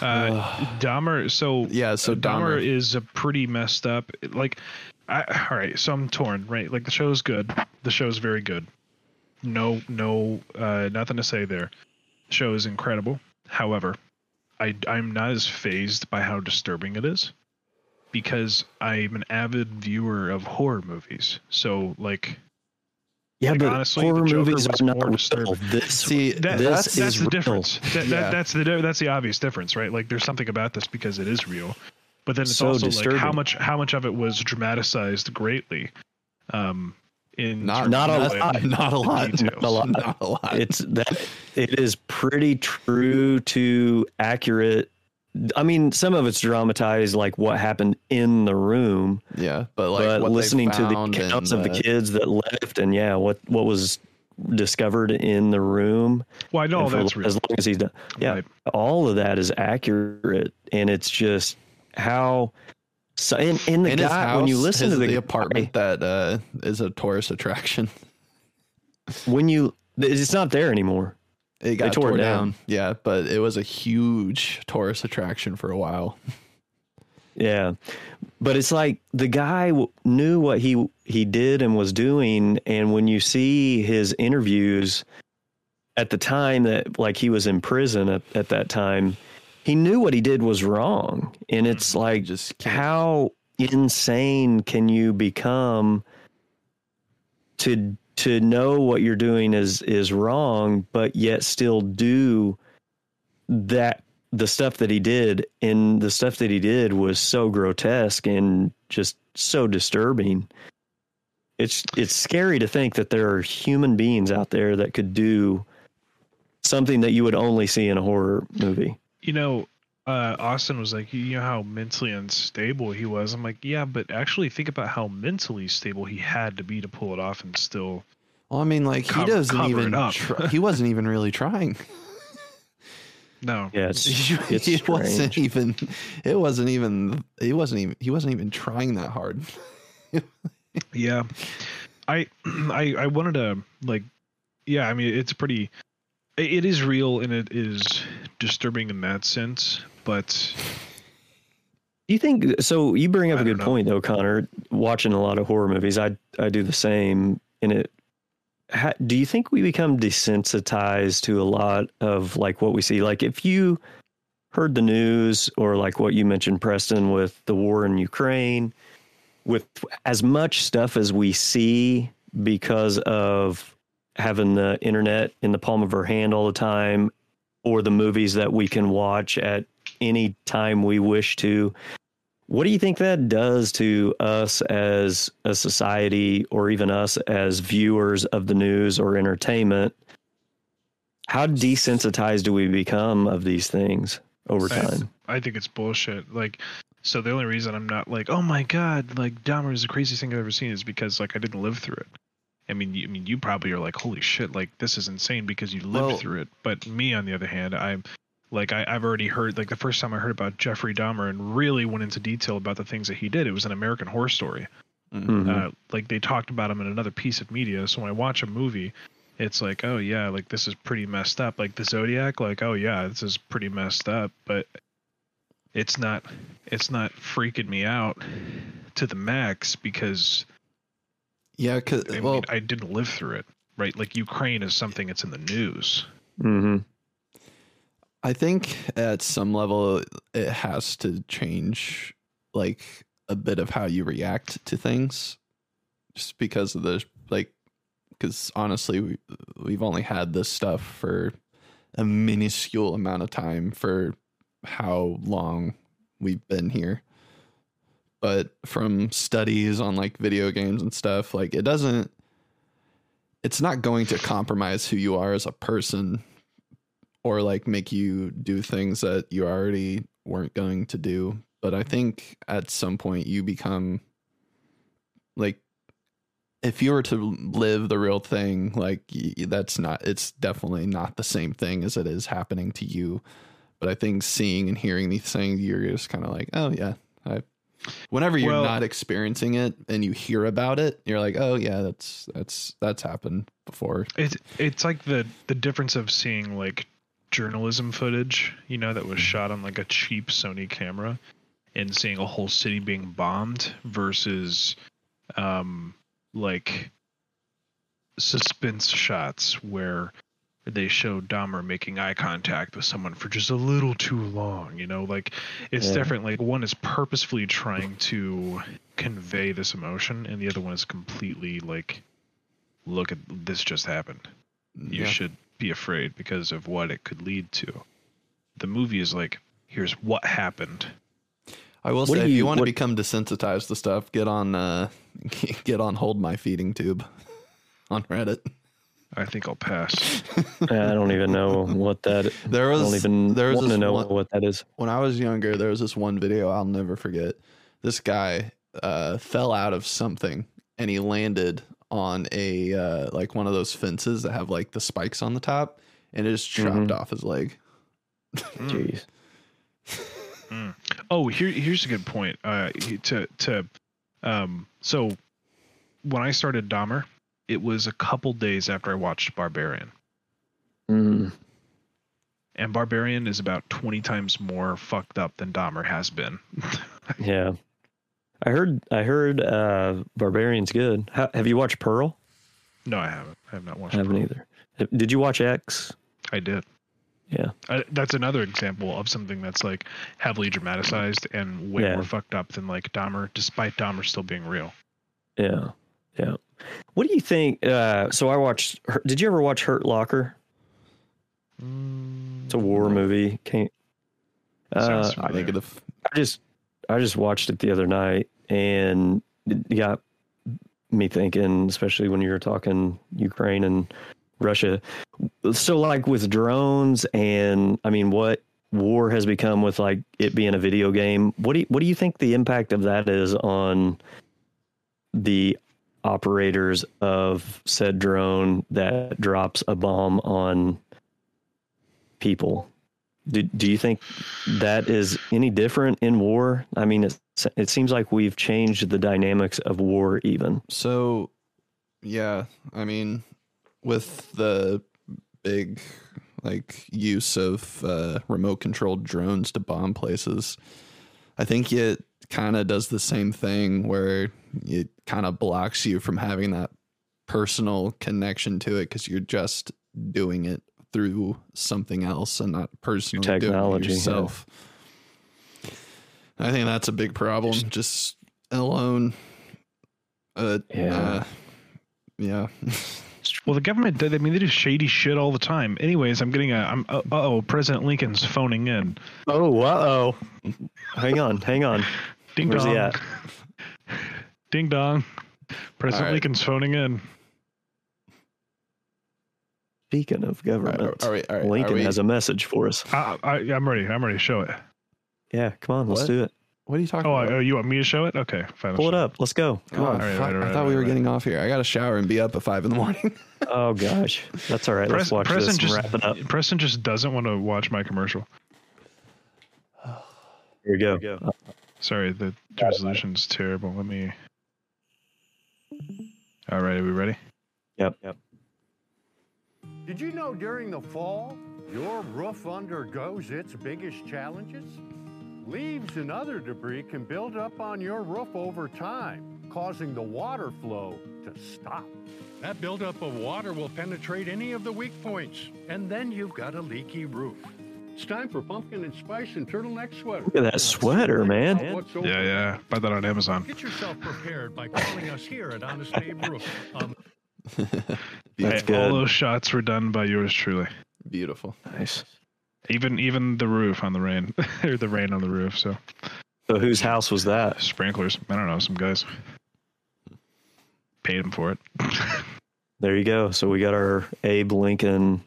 Uh, Dahmer. So Yeah, so Dahmer, Dahmer. is a pretty messed up. Like, I, all right. So I'm torn. Right. Like the show's good. The show's very good. No, no, uh, nothing to say there. The show is incredible. However, I I'm not as phased by how disturbing it is because I'm an avid viewer of horror movies. So like Yeah, like, but honestly, horror movies was are not more disturbing. This, See, that, This that's that's is the real. difference. That, Yeah. that, that's the that's the obvious difference, right? Like there's something about this because it is real, but then it's So also like how much how much of it was dramatized greatly. Um, in not, Not a lot. Not a lot. Details. Not a lot. Not a lot. it's that it is pretty true to accurate. I mean, some of it's dramatized, like what happened in the room, yeah, but like but listening to the accounts of the kids that left, and yeah, what what was discovered in the room. Well, I know and for that's real. as long as he's done. Yeah, Right. all of that is accurate, and it's just how. So, and, and the in guy, house, when you listen his- to the, the guy- apartment that uh, is a tourist attraction, when you, it's not there anymore. it got tore down. down. Yeah, but it was a huge tourist attraction for a while. Yeah, but it's like the guy w- knew what he he did and was doing, and when you see his interviews at the time that like he was in prison at, at that time, he knew what he did was wrong, and mm-hmm. it's like Just how insane can you become to to know what you're doing is is wrong, but yet still do that the stuff that he did. And the stuff that he did was so grotesque and just so disturbing. It's it's scary to think that there are human beings out there that could do something that you would only see in a horror movie. You know, uh, Austin was like, you know how mentally unstable he was. I'm like, yeah, but actually think about how mentally stable he had to be to pull it off and still. Well, I mean, like Cover- he doesn't even. up. Try, he wasn't even really trying. No. Yeah, it's he it's wasn't strange. even. It wasn't even. He wasn't even. He wasn't even trying that hard. Yeah. I I I wanted to like yeah, I mean it's pretty it, is real and it is disturbing in that sense, but Do you think so? You bring up I a good point, though, Connor. Watching a lot of horror movies, I I do the same. And it, ha, do you think we become desensitized to a lot of like what we see? Like if you heard the news, or like what you mentioned, Preston, with the war in Ukraine, with as much stuff as we see because of having the internet in the palm of our hand all the time, or the movies that we can watch at any time we wish to. What do you think that does to us as a society, or even us as viewers of the news or entertainment? How desensitized do we become of these things over I- time? I think it's bullshit. Like so the only reason I'm not like, "Oh my god, like Dahmer is the craziest thing I've ever seen" is because like I didn't live through it. I mean, you, I mean, you probably are like, "Holy shit, like this is insane" because you lived Well- through it. But me, on the other hand, I'm like I, I've already heard like the first time I heard about Jeffrey Dahmer and really went into detail about the things that he did. It was an American Horror Story. Mhm. Uh, like they talked about him in another piece of media. So when I watch a movie, it's like, oh yeah, like this is pretty messed up. Like the Zodiac, like oh yeah, this is pretty messed up. But it's not, it's not freaking me out to the max because Yeah, because I mean well, I didn't live through it. Right, like Ukraine is something that's in the news. hmm I think at some level it has to change like a bit of how you react to things just because of the like cuz honestly we, we've only had this stuff for a minuscule amount of time for how long we've been here but from studies on like video games and stuff like it doesn't it's not going to compromise who you are as a person or like make you do things that you already weren't going to do. But I think at some point you become like, if you were to live the real thing, like that's not, it's definitely not the same thing as it is happening to you. But I think seeing and hearing these things, you're just kind of like, oh yeah, I. Whenever you're Well- not experiencing it and you hear about it, you're like, oh yeah, that's that's that's happened before. It's it's like the the difference of seeing like journalism footage, you know, that was shot on like a cheap Sony camera, and seeing a whole city being bombed versus, um, like suspense shots where they show Dahmer making eye contact with someone for just a little too long, you know, like it's Yeah. different. Like one is purposefully trying to convey this emotion, and the other one is completely like, look at this just happened you Yeah. should be afraid because of what it could lead to. The movie is like, here's what happened. I will What say, do if you you- want to become desensitized to stuff, get on uh, get on hold my feeding tube on Reddit. I think I'll pass. I don't even know what that. There was. I was don't even there was want to know one, what that is. when I was younger. There was this one video I'll never forget. This guy uh, fell out of something and he landed on a uh, like one of those fences that have like the spikes on the top, and it just chopped Mhm. off his leg. Jeez. Oh, here here's a good point. Uh, to to um, so when I started Dahmer, it was a couple days after I watched Barbarian, Mm. and Barbarian is about twenty times more fucked up than Dahmer has been. Yeah. I heard. I heard. Uh, Barbarian's good. Ha- have you watched Pearl? no, I haven't. I have not watched. I haven't Pearl. either. Did you watch X? I did. Yeah. I, that's another example of something that's like heavily dramatized and way Yeah. more fucked up than like Dahmer, despite Dahmer still being real. Yeah. Yeah. What do you think? Uh, so I watched. Did you ever watch Hurt Locker? It's a war movie. Can't. Uh, I think of I just I just watched it the other night and it got me thinking, especially when you were talking Ukraine and Russia. So, like with drones, and I mean, what war has become with like it being a video game. What do you, what do you think the impact of that is on the operators of said drone that drops a bomb on people? Do, do you think that is any different in war? I mean, it, it seems like we've changed the dynamics of war even. So, yeah, I mean, with the big like use of uh, remote controlled drones to bomb places, I think it kind of does the same thing where it kind of blocks you from having that personal connection to it because you're just doing it through something else and not personally technology, doing it yourself. Yeah. I think that's a big problem. Just alone. Uh, yeah. Uh, yeah. Well, the government, I mean, they do shady shit all the time. Anyways, I'm getting a, I'm, uh oh, President Lincoln's phoning in. Oh, uh oh. hang on, hang on. Ding Where's dong. he at? Ding dong. President right. Lincoln's phoning in. Speaking of government, all right, all right, Lincoln has a message for us. I, I, I'm ready. I'm ready to show it. Yeah, come on, let's do it. What are you talking Oh, about? oh, you want me to show it? Okay, fine. Pull it show up. Let's go. Come Oh, on. All right, fuck, all right, I thought right, we were all getting off here. I got to shower and be up at five in the morning. Oh gosh, that's all right. Let's Pres- watch Preston this and just wrap it up. Preston just doesn't want to watch my commercial. Here we go. Uh, Sorry, the resolution's terrible. Let me. All right, are we ready? Yep. Yep. Did you know during the fall, your roof undergoes its biggest challenges? Leaves and other debris can build up on your roof over time, causing the water flow to stop. That buildup of water will penetrate any of the weak points, and then you've got a leaky roof. It's time for pumpkin and spice and turtleneck sweater. Look at that sweater, man. Yeah, yeah. Buy that on Amazon. Get yourself prepared by calling us here at Honest Abe Roof. Um, That's Hey, good. All those shots were done by yours truly. Beautiful. Nice. Even even the roof on the rain, or the rain on the roof. So So whose house was that? sprinklers. I don't know. Some guys paid him for it. There you go. So we got our Abe Lincoln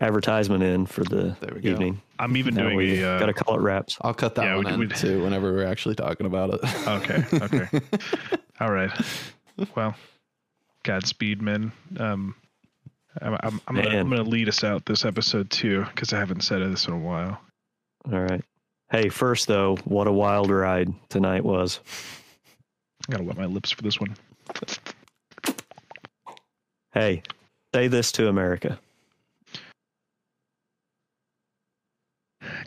advertisement in for the There we go. evening. I'm even Now doing we a. Uh, got to call it wraps. I'll cut that Yeah, one we- in we- too whenever we're actually talking about it. Okay, okay. all right. Well, Godspeed, men. Um, I'm I'm, I'm, gonna, Man. I'm gonna lead us out this episode too because I haven't said this in a while. All right. Hey, first though, what a wild ride tonight was. I gotta wet my lips for this one. Hey, say this to America.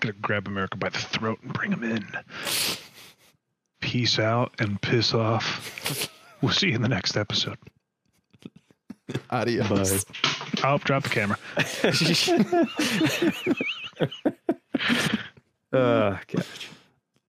I gotta grab America by the throat and bring him in. Peace out and piss off. We'll see you in the next episode. Adios. Bye. Oh, drop the camera. Uh, gosh.